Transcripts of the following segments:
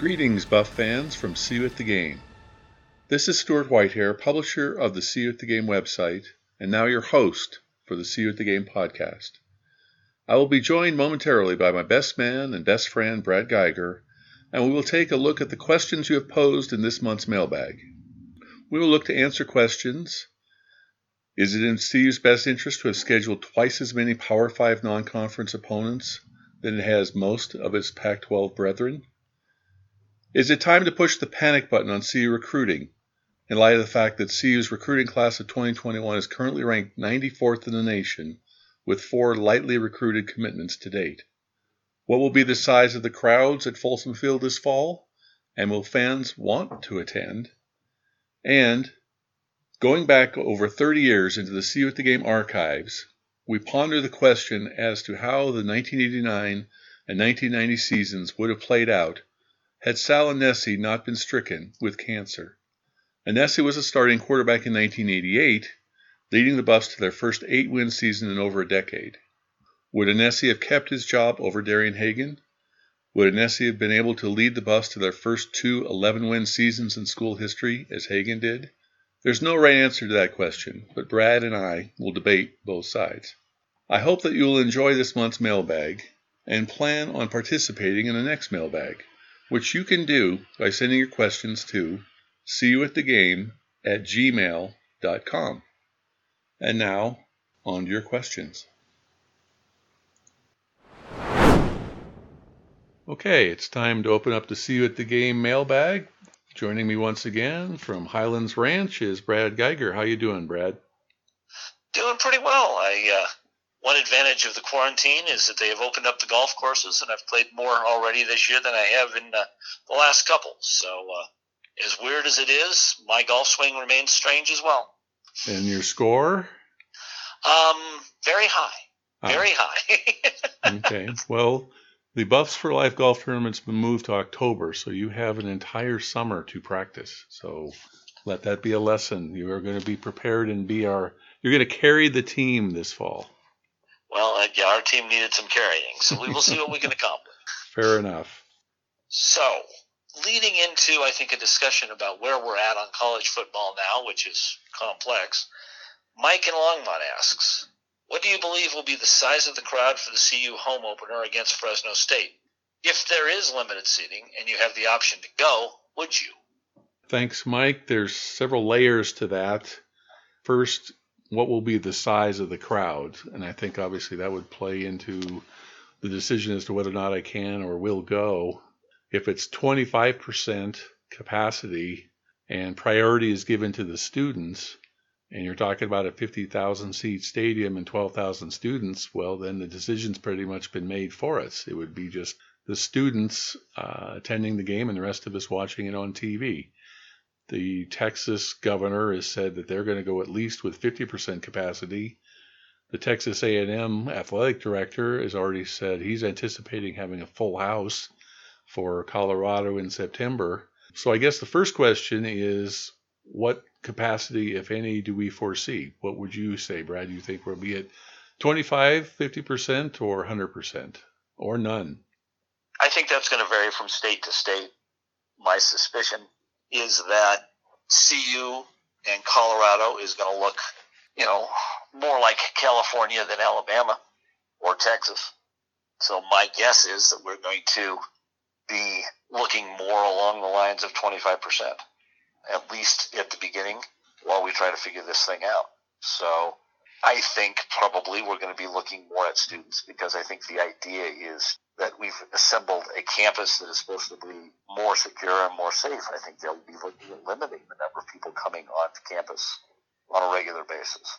Greetings, Buff fans from CU at the Game. This is Stuart Whitehair, publisher of the CU at the Game website, and now your host for the CU at the Game podcast. I will be joined momentarily by my best man and best friend, Brad Geiger, and we will take a look at the questions you have posed in this month's mailbag. We will look to answer questions. Is it in CU's best interest to have scheduled twice as many Power 5 non conference opponents than it has most of its Pac 12 brethren? Is it time to push the panic button on CU recruiting in light of the fact that CU's recruiting class of 2021 is currently ranked 94th in the nation with four lightly recruited commitments to date? What will be the size of the crowds at Folsom Field this fall? And will fans want to attend? And going back over 30 years into the CU at the Game archives, we ponder the question as to how the 1989 and 1990 seasons would have played out had Sal not been stricken with cancer. Aunese was a starting quarterback in 1988, leading the Buffs to their first eight win season in over a decade. Would Aunese have kept his job over Darian Hagan? Would Aunese have been able to lead the Buffs to their first two 11 win seasons in school history as Hagan did? There's no right answer to that question, but Brad and I will debate both sides. I hope that you will enjoy this month's mailbag and plan on participating in the next mailbag which you can do by sending your questions to CU at the Game at gmail.com. And now, on to your questions. Okay, it's time to open up the CU at the Game mailbag. Joining me once again from Highlands Ranch is Brad Geiger. How you doing, Brad? Doing pretty well. I uh, one advantage of the quarantine is that they have opened up the golf courses, and I've played more already this year than I have in uh, the last couple. So, uh, as weird as it is, my golf swing remains strange as well. And your score? Um, very high. Ah. Very high. okay. Well, the Buffs for Life golf tournament's been moved to October, so you have an entire summer to practice. So let that be a lesson. You are going to be prepared and be our. You're going to carry the team this fall. Well, uh, yeah, our team needed some carrying, so we will see what we can accomplish. Fair enough. So, leading into, I think, a discussion about where we're at on college football now, which is complex, Mike in Longmont asks, What do you believe will be the size of the crowd for the CU home opener against Fresno State? If there is limited seating and you have the option to go, would you? Thanks, Mike. There's several layers to that. First, what will be the size of the crowd? And I think obviously that would play into the decision as to whether or not I can or will go. If it's 25% capacity and priority is given to the students, and you're talking about a 50,000 seat stadium and 12,000 students, well, then the decision's pretty much been made for us. It would be just the students uh, attending the game and the rest of us watching it on TV. The Texas governor has said that they're going to go at least with 50% capacity. The Texas A&M athletic director has already said he's anticipating having a full house for Colorado in September. So I guess the first question is what capacity, if any, do we foresee? What would you say, Brad? Do you think we'll be at 25, 50%, or 100%, or none? I think that's going to vary from state to state. My suspicion is that CU and Colorado is going to look, you know, more like California than Alabama or Texas. So my guess is that we're going to be looking more along the lines of 25%, at least at the beginning, while we try to figure this thing out. So I think probably we're going to be looking more at students because I think the idea is that we've assembled a campus that is supposed to be more secure and more safe. I think they'll be looking at limiting the number of people coming onto campus on a regular basis.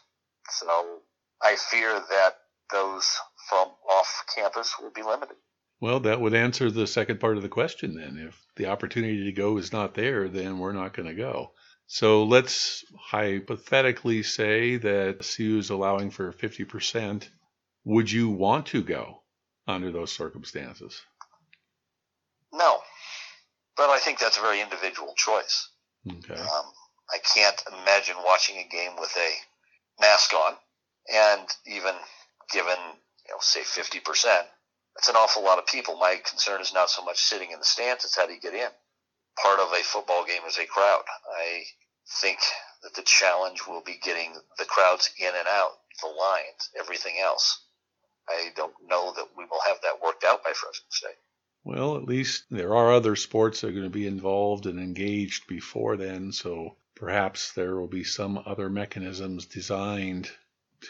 So I fear that those from off campus will be limited. Well, that would answer the second part of the question then. If the opportunity to go is not there, then we're not going to go. So let's hypothetically say that CU is allowing for 50%. Would you want to go under those circumstances? No, but I think that's a very individual choice. Okay. Um, I can't imagine watching a game with a mask on, and even given, you know, say 50%, that's an awful lot of people. My concern is not so much sitting in the stands, it's how do you get in. Part of a football game is a crowd. I think that the challenge will be getting the crowds in and out, the lines, everything else. I don't know that we will have that worked out by Fresno State. Well, at least there are other sports that are going to be involved and engaged before then, so perhaps there will be some other mechanisms designed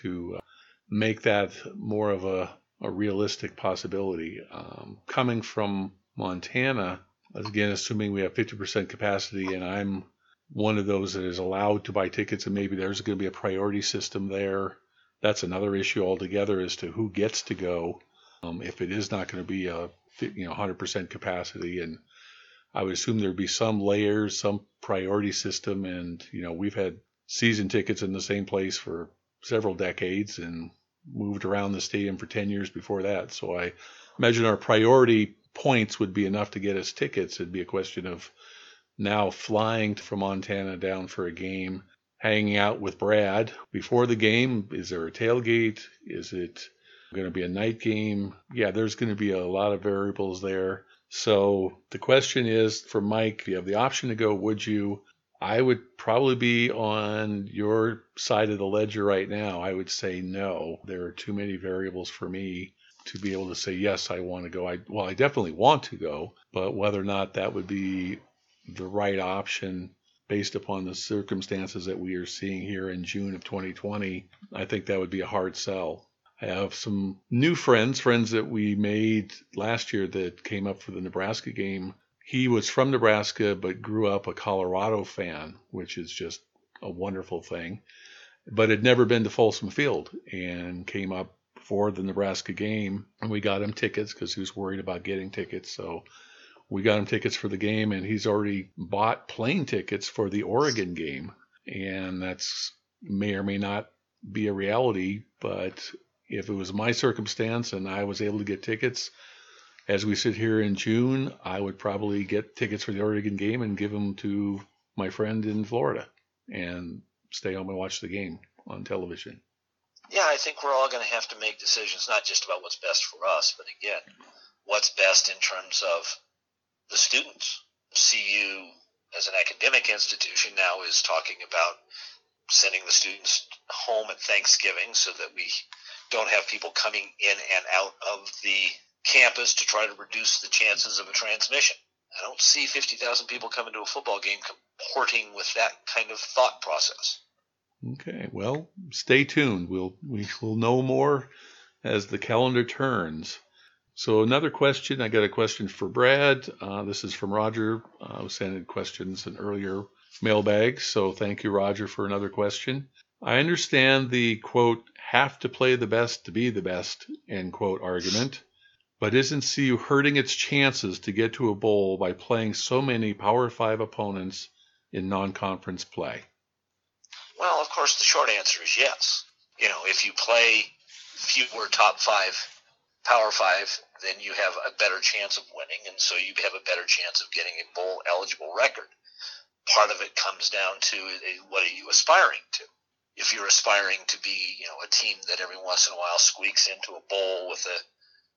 to uh, make that more of a, a realistic possibility. Um, coming from Montana, again, assuming we have 50% capacity, and I'm one of those that is allowed to buy tickets, and maybe there's going to be a priority system there. That's another issue altogether as to who gets to go. Um, if it is not going to be a you know 100% capacity, and I would assume there'd be some layers, some priority system, and you know we've had season tickets in the same place for several decades and moved around the stadium for 10 years before that. So I imagine our priority points would be enough to get us tickets. It'd be a question of now flying from Montana down for a game, hanging out with Brad before the game. Is there a tailgate? Is it going to be a night game? Yeah, there's going to be a lot of variables there. So the question is for Mike, if you have the option to go, would you? I would probably be on your side of the ledger right now. I would say no. There are too many variables for me to be able to say yes, I want to go. I well, I definitely want to go, but whether or not that would be the right option based upon the circumstances that we are seeing here in June of 2020, I think that would be a hard sell. I have some new friends, friends that we made last year that came up for the Nebraska game. He was from Nebraska but grew up a Colorado fan, which is just a wonderful thing. But had never been to Folsom Field and came up for the Nebraska game. And we got him tickets because he was worried about getting tickets. So we got him tickets for the game, and he's already bought plane tickets for the Oregon game, and that's may or may not be a reality. But if it was my circumstance and I was able to get tickets, as we sit here in June, I would probably get tickets for the Oregon game and give them to my friend in Florida and stay home and watch the game on television. Yeah, I think we're all going to have to make decisions, not just about what's best for us, but again, what's best in terms of the students. CU, as an academic institution, now is talking about sending the students home at Thanksgiving so that we don't have people coming in and out of the campus to try to reduce the chances of a transmission. I don't see 50,000 people coming to a football game comporting with that kind of thought process. Okay, well, stay tuned. We'll we will know more as the calendar turns. So another question, I got a question for Brad. Uh, this is from Roger, uh, who sent questions in earlier mailbags. So thank you, Roger, for another question. I understand the quote, have to play the best to be the best, end quote argument, but isn't CU hurting its chances to get to a bowl by playing so many Power 5 opponents in non-conference play? Well, of course, the short answer is yes. You know, if you play fewer top five Power Five, then you have a better chance of winning, and so you have a better chance of getting a bowl eligible record. Part of it comes down to uh, what are you aspiring to? If you're aspiring to be, you know, a team that every once in a while squeaks into a bowl with a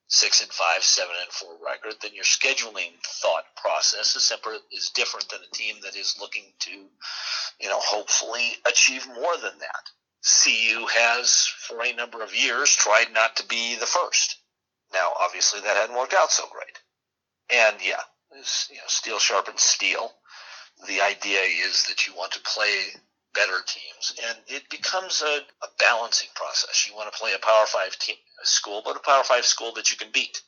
six and five, seven and four record, then your scheduling thought process is separate is different than a team that is looking to, you know, hopefully achieve more than that. CU has, for a number of years, tried not to be the first now, obviously, that hadn't worked out so great. And yeah, is you know, steel sharpens steel. The idea is that you want to play better teams, and it becomes a, a balancing process. You want to play a Power Five team, school, but a Power Five school that you can beat.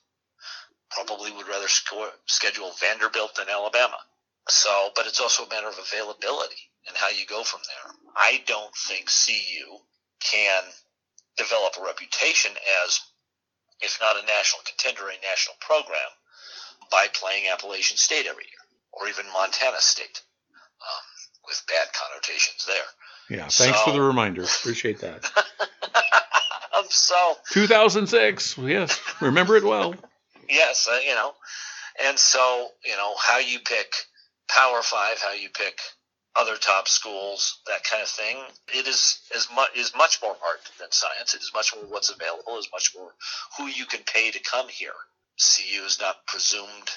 Probably would rather score, schedule Vanderbilt than Alabama. So, but it's also a matter of availability and how you go from there. I don't think CU can develop a reputation as, if not a national contender, a national program by playing Appalachian State every year, or even Montana State, um, with bad connotations there. Yeah, thanks so, for the reminder. Appreciate that. so 2006, yes, remember it well. yes, uh, you know, and so you know how you pick Power Five, how you pick other top schools, that kind of thing. It is as much is much more art than science. It is much more what's available. Is much more who you can pay to come here. CU is not presumed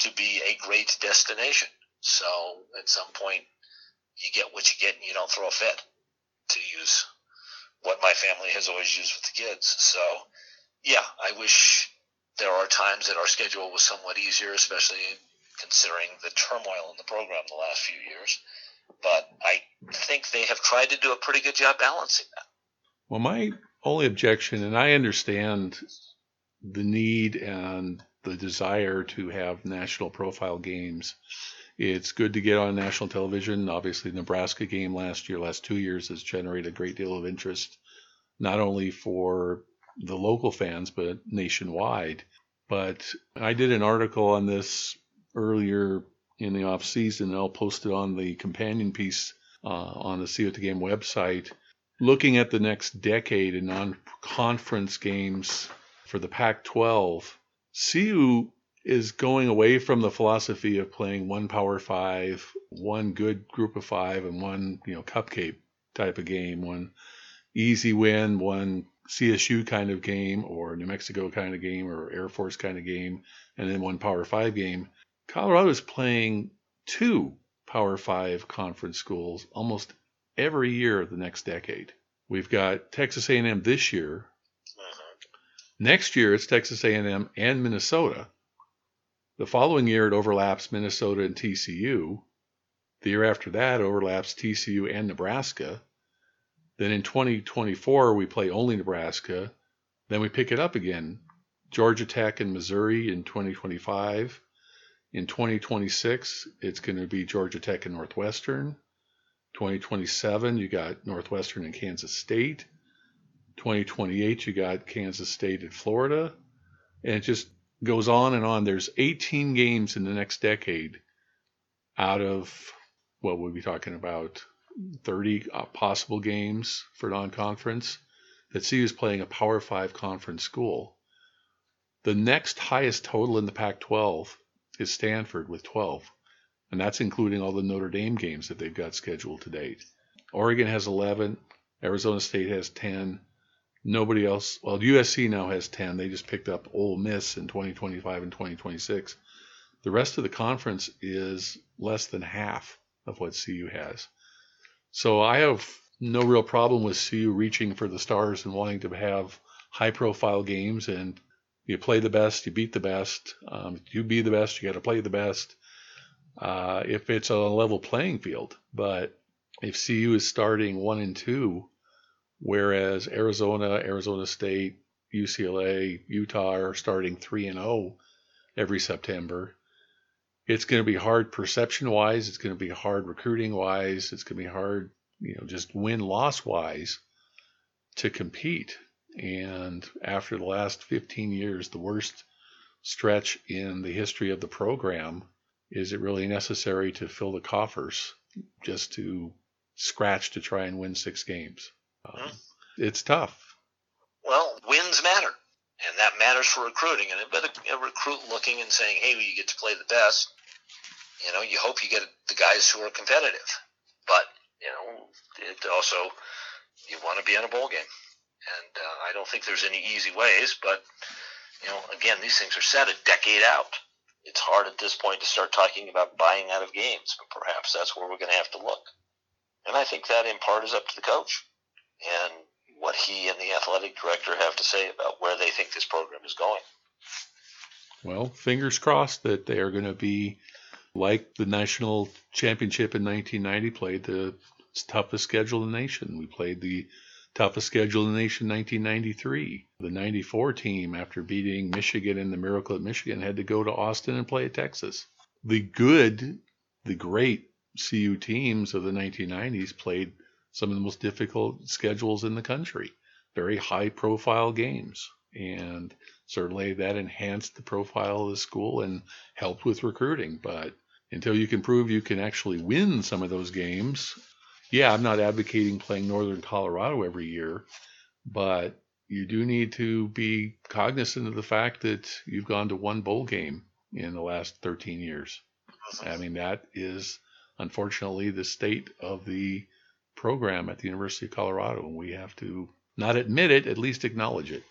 to be a great destination. So at some point, you get what you get, and you don't throw a fit. To use what my family has always used with the kids. So yeah, I wish there are times that our schedule was somewhat easier, especially considering the turmoil in the program the last few years. But I think they have tried to do a pretty good job balancing that. Well, my only objection, and I understand the need and the desire to have national profile games. It's good to get on national television. Obviously, Nebraska game last year, last two years, has generated a great deal of interest, not only for the local fans, but nationwide. But I did an article on this earlier in the off season. I'll post it on the companion piece uh, on the CU at the Game website, looking at the next decade in non-conference games for the Pac-12. CU is going away from the philosophy of playing one Power Five, one good Group of Five, and one you know cupcake type of game, one easy win, one CSU kind of game, or New Mexico kind of game, or Air Force kind of game, and then one Power Five game. Colorado is playing two Power Five conference schools almost every year of the next decade. We've got Texas A&M this year. Uh-huh. Next year it's Texas A&M and Minnesota. The following year it overlaps Minnesota and TCU. The year after that overlaps TCU and Nebraska. Then in 2024 we play only Nebraska. Then we pick it up again. Georgia Tech and Missouri in 2025. In 2026, it's going to be Georgia Tech and Northwestern. 2027, you got Northwestern and Kansas State. 2028, you got Kansas State and Florida. And it just goes on and on. There's 18 games in the next decade out of what we'll be talking about 30 uh, possible games for non-conference that CU is playing a Power 5 conference school. The next highest total in the Pac-12 is Stanford with 12, and that's including all the Notre Dame games that they've got scheduled to date. Oregon has 11, Arizona State has 10. Nobody else, well, USC now has 10. They just picked up Ole Miss in 2025 and 2026. The rest of the conference is less than half of what CU has. So I have no real problem with CU reaching for the stars and wanting to have high profile games and you play the best, you beat the best. Um, you be the best, you got to play the best. Uh, if it's a level playing field, but if CU is starting one and two, whereas Arizona, Arizona State, UCLA, Utah are starting three and zero oh every September, it's going to be hard perception wise. It's going to be hard recruiting wise. It's going to be hard, you know, just win loss wise to compete. And after the last 15 years, the worst stretch in the history of the program, is it really necessary to fill the coffers just to scratch to try and win six games? Um, hmm. It's tough. Well, wins matter, and that matters for recruiting. And but a, a recruit looking and saying, "Hey, well, you get to play the best," you know, you hope you get the guys who are competitive. But you know, it also you want to be in a bowl game. And uh, I don't think there's any easy ways, but you know, again, these things are set a decade out. It's hard at this point to start talking about buying out of games, but perhaps that's where we're going to have to look. And I think that in part is up to the coach and what he and the athletic director have to say about where they think this program is going. Well, fingers crossed that they are going to be like the national championship in 1990 played the toughest schedule in the nation. We played the toughest schedule in the nation 1993. The 94 team, after beating Michigan in the Miracle at Michigan, had to go to Austin and play at Texas. The good, the great CU teams of the 1990s played some of the most difficult schedules in the country, very high profile games. And certainly that enhanced the profile of the school and helped with recruiting. But until you can prove you can actually win some of those games, yeah, I'm not advocating playing Northern Colorado every year, but you do need to be cognizant of the fact that you've gone to one bowl game in the last 13 years. I mean, that is unfortunately the state of the program at the University of Colorado, and we have to not admit it, at least acknowledge it.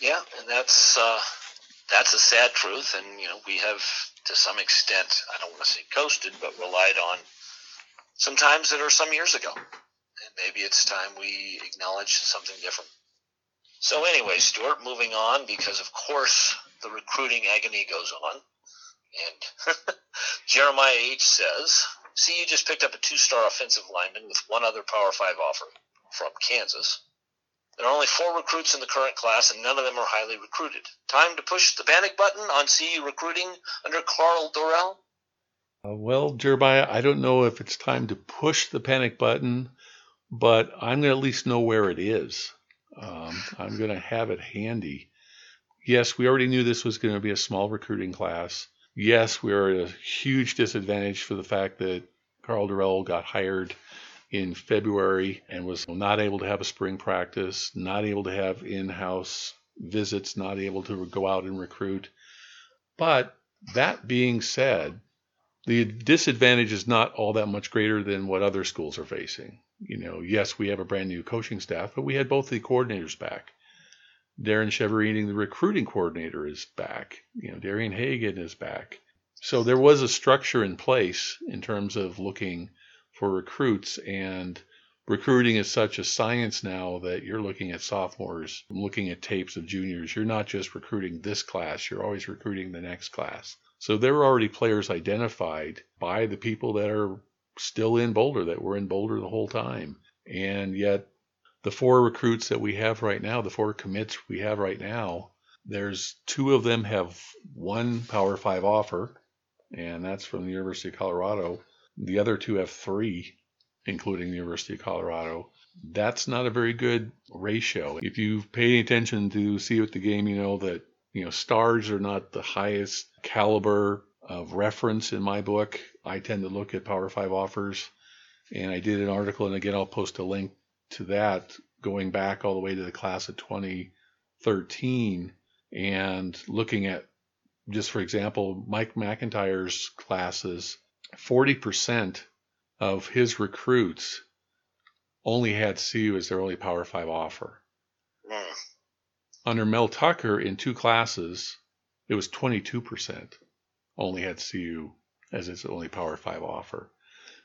Yeah, and that's uh, that's a sad truth, and you know we have to some extent, I don't want to say coasted, but relied on some times that are some years ago. And maybe it's time we acknowledge something different. So, anyway, Stuart, moving on, because of course the recruiting agony goes on. And Jeremiah H. says, CU just picked up a two star offensive lineman with one other Power 5 offer from Kansas. There are only four recruits in the current class, and none of them are highly recruited. Time to push the panic button on CU recruiting under Karl Dorrell? Uh, well, Jeremiah, I don't know if it's time to push the panic button, but I'm going to at least know where it is. Um, I'm going to have it handy. Yes, we already knew this was going to be a small recruiting class. Yes, we are at a huge disadvantage for the fact that Karl Dorrell got hired in February and was not able to have a spring practice, not able to have in house visits, not able to go out and recruit. But that being said, the disadvantage is not all that much greater than what other schools are facing. You know, yes, we have a brand new coaching staff, but we had both the coordinators back. Darren Chiaverini, the recruiting coordinator, is back. You know, Darian Hagan is back. So there was a structure in place in terms of looking for recruits and recruiting is such a science now that you're looking at sophomores, looking at tapes of juniors. You're not just recruiting this class, you're always recruiting the next class. So there were already players identified by the people that are still in Boulder, that were in Boulder the whole time. And yet, the four recruits that we have right now, the four commits we have right now, there's two of them have one Power Five offer, and that's from the University of Colorado. The other two have three, including the University of Colorado. That's not a very good ratio. If you've paid attention to see at the game, you know that you know stars are not the highest caliber of reference in my book. I tend to look at Power Five offers, and I did an article, and again I'll post a link to that going back all the way to the class of 2013 and looking at just for example Mike MacIntyre's classes 40% of his recruits only had CU as their only Power 5 offer. Mm. Under Mel Tucker, in two classes, it was 22% only had CU as its only Power 5 offer.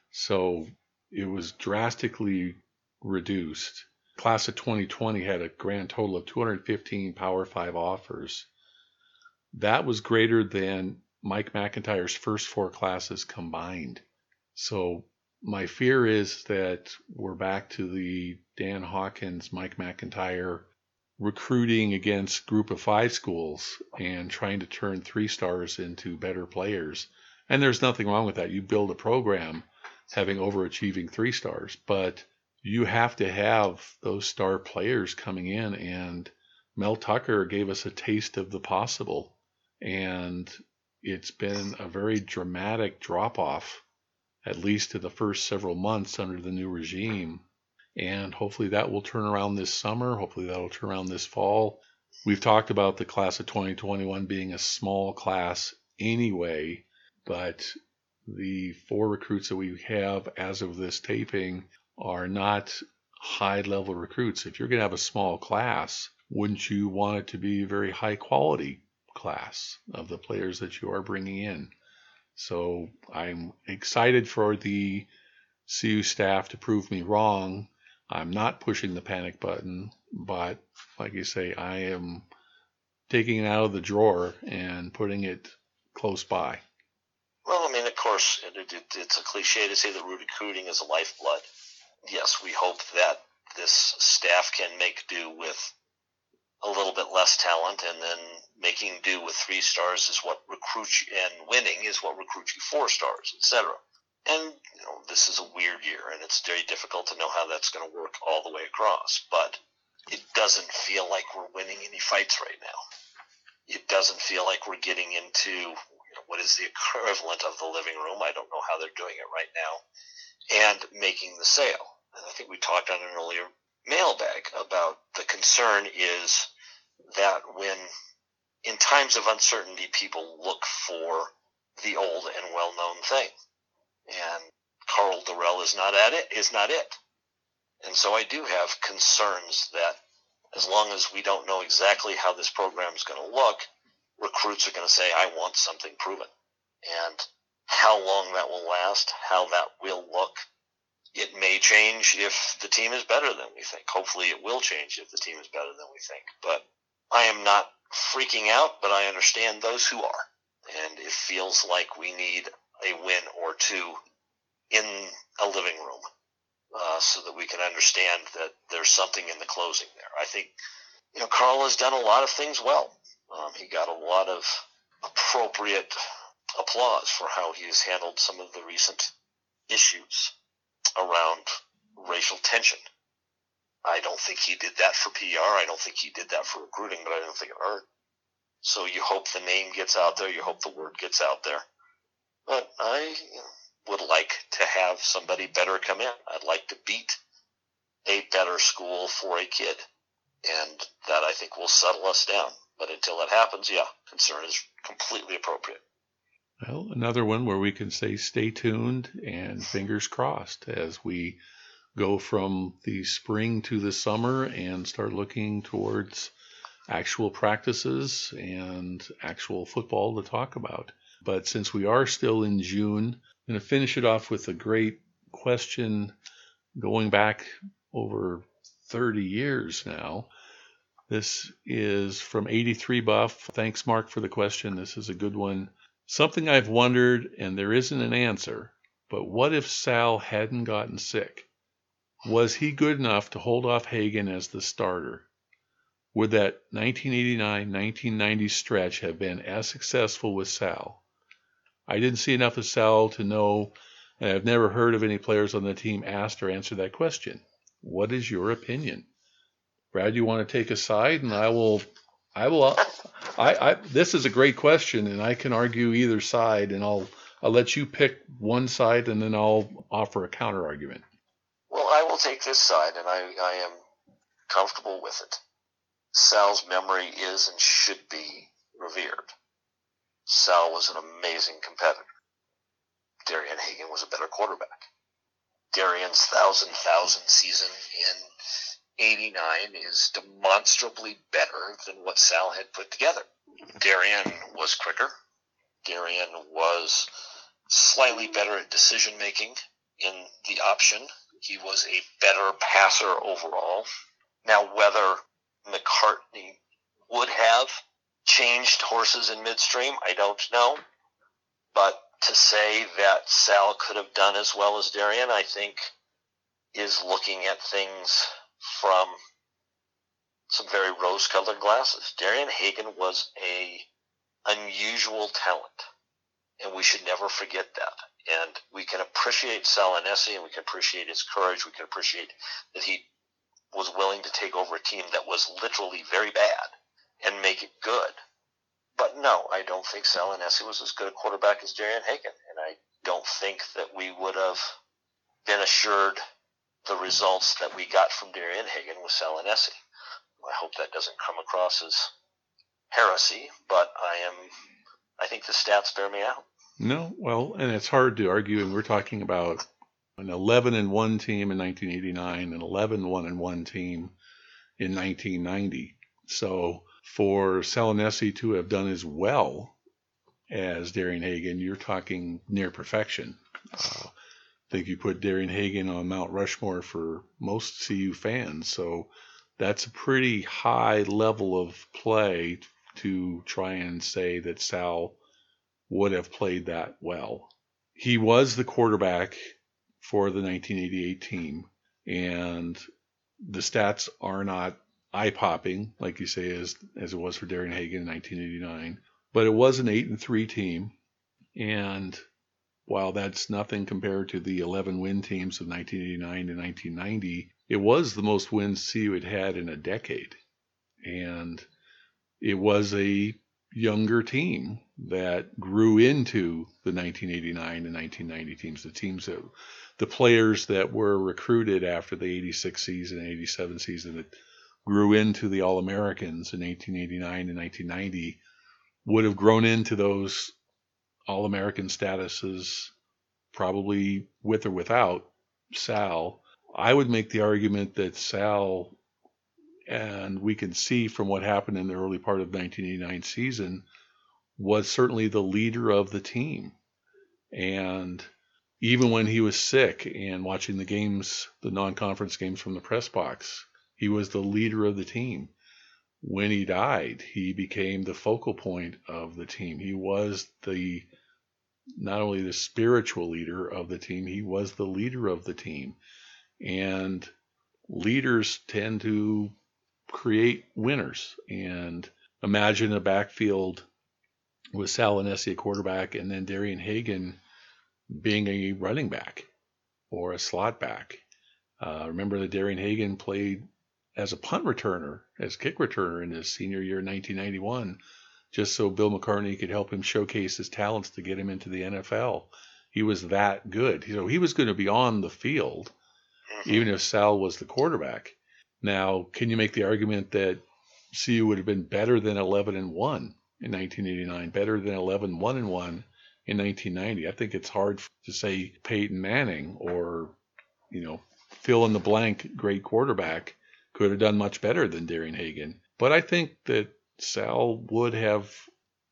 So it was drastically reduced. Class of 2020 had a grand total of 215 Power 5 offers. That was greater than Mike MacIntyre's first four classes combined. So my fear is that we're back to the Dan Hawkins, Mike MacIntyre recruiting against group of five schools and trying to turn three stars into better players. And there's nothing wrong with that. You build a program having overachieving three stars, but you have to have those star players coming in. And Mel Tucker gave us a taste of the possible. And it's been a very dramatic drop off, at least to the first several months under the new regime. And hopefully that will turn around this summer. Hopefully that will turn around this fall. We've talked about the class of 2021 being a small class anyway, but the four recruits that we have as of this taping are not high level recruits. If you're going to have a small class, wouldn't you want it to be a very high quality class of the players that you are bringing in. So I'm excited for the CU staff to prove me wrong. I'm not pushing the panic button, but like you say, I am taking it out of the drawer and putting it close by? Well, I mean, of course, it, it, it's a cliche to say that recruiting is a lifeblood. Yes, we hope that this staff can make do with a little bit less talent, and then making do with three stars is what recruits you, and winning is what recruits you four stars, etc. And you know, this is a weird year, and it's very difficult to know how that's going to work all the way across. But it doesn't feel like we're winning any fights right now. It doesn't feel like we're getting into you know, what is the equivalent of the living room. I don't know how they're doing it right now, and making the sale. And I think we talked on an earlier mailbag about the concern is that when in times of uncertainty people look for the old and well-known thing and Karl Dorrell is not at it is not it and so I do have concerns that as long as we don't know exactly how this program is going to look recruits are going to say I want something proven and how long that will last how that will look it may change if the team is better than we think. Hopefully, it will change if the team is better than we think. But I am not freaking out, but I understand those who are. And it feels like we need a win or two in a living room uh, so that we can understand that there's something in the closing there. I think, you know, Karl has done a lot of things well. Um, he got a lot of appropriate applause for how he has handled some of the recent issues around racial tension. I don't think he did that for PR. I don't think he did that for recruiting, but I don't think it hurt. So you hope the name gets out there. You hope the word gets out there. But I would like to have somebody better come in. I'd like to beat a better school for a kid. And that I think will settle us down. But until that happens, yeah, concern is completely appropriate. Well, another one where we can say stay tuned and fingers crossed as we go from the spring to the summer and start looking towards actual practices and actual football to talk about. But since we are still in June, I'm going to finish it off with a great question going back over 30 years now. This is from 83 Buff. Thanks, Mark, for the question. This is a good one. Something I've wondered, and there isn't an answer, but what if Sal hadn't gotten sick? Was he good enough to hold off Hagan as the starter? Would that 1989 1990 stretch have been as successful with Sal? I didn't see enough of Sal to know, and I've never heard of any players on the team asked or answered that question. What is your opinion? Brad, you want to take a side, and I will I will. I, I this is a great question, and I can argue either side, and I'll I'll let you pick one side, and then I'll offer a counter argument. Well, I will take this side, and I I am comfortable with it. Sal's memory is and should be revered. Sal was an amazing competitor. Darian Hagan was a better quarterback. Darian's thousand thousand season in 89 is demonstrably better than what Sal had put together. Darian was quicker. Darian was slightly better at decision making in the option. He was a better passer overall. Now, whether McCartney would have changed horses in midstream, I don't know. But to say that Sal could have done as well as Darian, I think, is looking at things from some very rose-colored glasses. Darian Hagan was a unusual talent, and we should never forget that. And we can appreciate Sal Aunese, and we can appreciate his courage. We can appreciate that he was willing to take over a team that was literally very bad and make it good. But no, I don't think Sal Aunese was as good a quarterback as Darian Hagan, and I don't think that we would have been assured the results that we got from Darian Hagan with Sal Aunese. I hope that doesn't come across as heresy, but I am. I think the stats bear me out. No, well, and it's hard to argue, and we're talking about an 11 and one team in 1989, an 11 one and one team in 1990. So for Sal Aunese to have done as well as Darian Hagan, you're talking near perfection. Uh, think you put Darian Hagan on Mount Rushmore for most CU fans. So that's a pretty high level of play to try and say that Sal would have played that well. He was the quarterback for the 1988 team, and the stats are not eye popping, like you say, as as it was for Darian Hagan in 1989. But it was an eight and three team, and while that's nothing compared to the 11 win teams of 1989 to 1990, it was the most wins CU had had in a decade, and it was a younger team that grew into the 1989 and 1990 teams, the teams that the players that were recruited after the 86 season, 87 season that grew into the All Americans in 1889 and 1990 would have grown into those All American statuses, probably with or without Sal. I would make the argument that Sal, and we can see from what happened in the early part of 1989 season, was certainly the leader of the team. And even when he was sick and watching the games, the non conference games from the press box, he was the leader of the team. When he died, he became the focal point of the team. He was the not only the spiritual leader of the team, he was the leader of the team. And leaders tend to create winners. And imagine a backfield with Sal Aunese, a quarterback, and then Darian Hagan being a running back or a slot back. Uh, remember that Darian Hagan played as a punt returner, as kick returner in his senior year in 1991, just so Bill McCartney could help him showcase his talents to get him into the NFL. He was that good. So he was going to be on the field, mm-hmm. even if Sal was the quarterback. Now, can you make the argument that CU would have been better than 11 and 1 in 1989, better than 11 1 and 1 in 1990? I think it's hard to say Peyton Manning or, you know, fill in the blank great quarterback could have done much better than Darian Hagan. But I think that Sal would have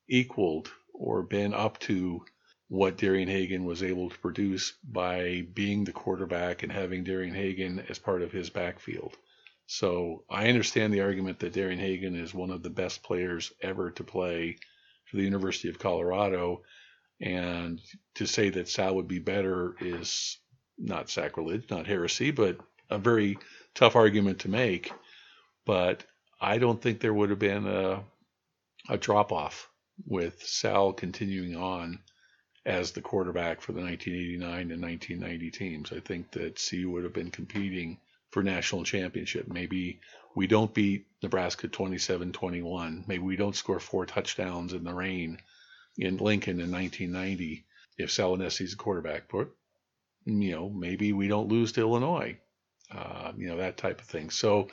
equaled or been up to what Darian Hagan was able to produce by being the quarterback and having Darian Hagan as part of his backfield. So I understand the argument that Darian Hagan is one of the best players ever to play for the University of Colorado. And to say that Sal would be better is not sacrilege, not heresy, but a very tough argument to make, but I don't think there would have been a, a drop off with Sal continuing on as the quarterback for the 1989 and 1990 teams. I think that CU would have been competing for national championship. Maybe we don't beat Nebraska 27-21. Maybe we don't score four touchdowns in the rain in Lincoln in 1990 if Sal Aunese is a quarterback. But you know, maybe we don't lose to Illinois uh, you know, that type of thing. So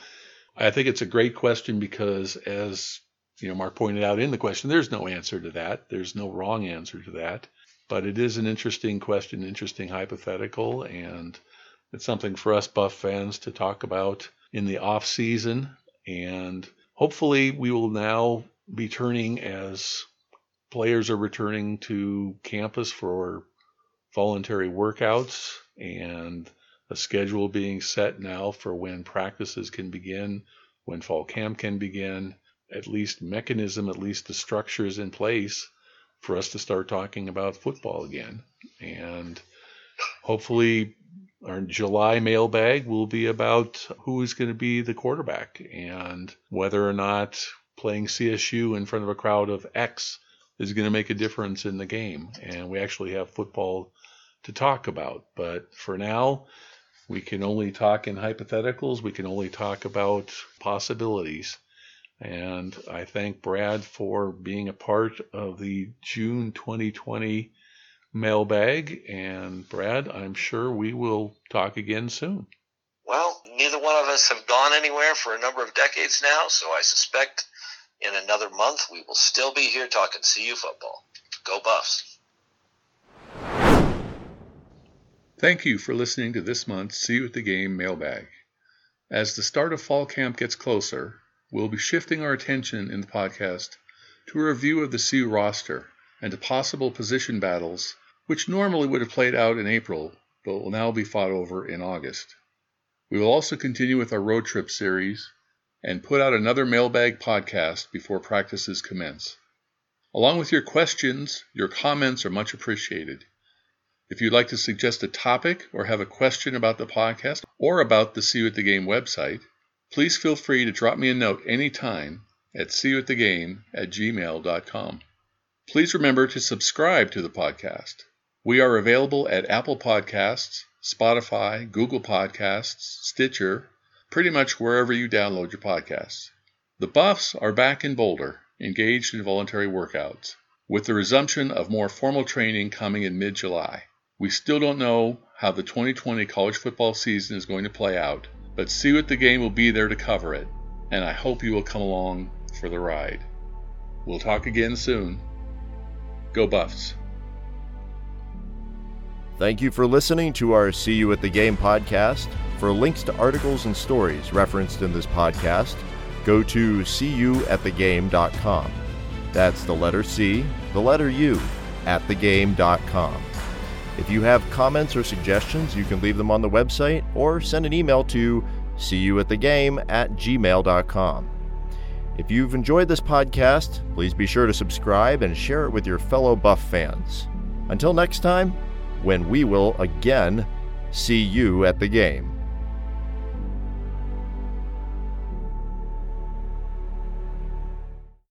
I think it's a great question because, as you know, Mark pointed out in the question, there's no answer to that. There's no wrong answer to that. But it is an interesting question, interesting hypothetical, and it's something for us Buff fans to talk about in the off season. And hopefully, we will now be turning as players are returning to campus for voluntary workouts and a schedule being set now for when practices can begin, when fall camp can begin, at least mechanism, at least the structures in place for us to start talking about football again. And hopefully our July mailbag will be about who is going to be the quarterback and whether or not playing CSU in front of a crowd of X is going to make a difference in the game. And we actually have football to talk about. But for now, we can only talk in hypotheticals. We can only talk about possibilities. And I thank Brad for being a part of the June 2020 mailbag. And Brad, I'm sure we will talk again soon. Well, neither one of us have gone anywhere for a number of decades now, so I suspect in another month we will still be here talking CU football. Go Buffs. Thank you for listening to this month's CU at the Game mailbag. As the start of fall camp gets closer, we'll be shifting our attention in the podcast to a review of the CU roster and to possible position battles which normally would have played out in April but will now be fought over in August. We will also continue with our road trip series and put out another mailbag podcast before practices commence. Along with your questions, your comments are much appreciated. If you'd like to suggest a topic or have a question about the podcast or about the CU at the Game website, please feel free to drop me a note anytime at cuatthegame at gmail.com. Please remember to subscribe to the podcast. We are available at Apple Podcasts, Spotify, Google Podcasts, Stitcher, pretty much wherever you download your podcasts. The Buffs are back in Boulder, engaged in voluntary workouts, with the resumption of more formal training coming in mid July. We still don't know how the 2020 college football season is going to play out, but CU at the Game will be there to cover it, and I hope you will come along for the ride. We'll talk again soon. Go Buffs. Thank you for listening to our CU at the Game podcast. For links to articles and stories referenced in this podcast, go to cuatthegame.com. That's the letter C, the letter U, at thegame.com. If you have comments or suggestions, you can leave them on the website or send an email to cuatthegame at gmail.com. If you've enjoyed this podcast, please be sure to subscribe and share it with your fellow Buff fans. Until next time, when we will again see you at the game.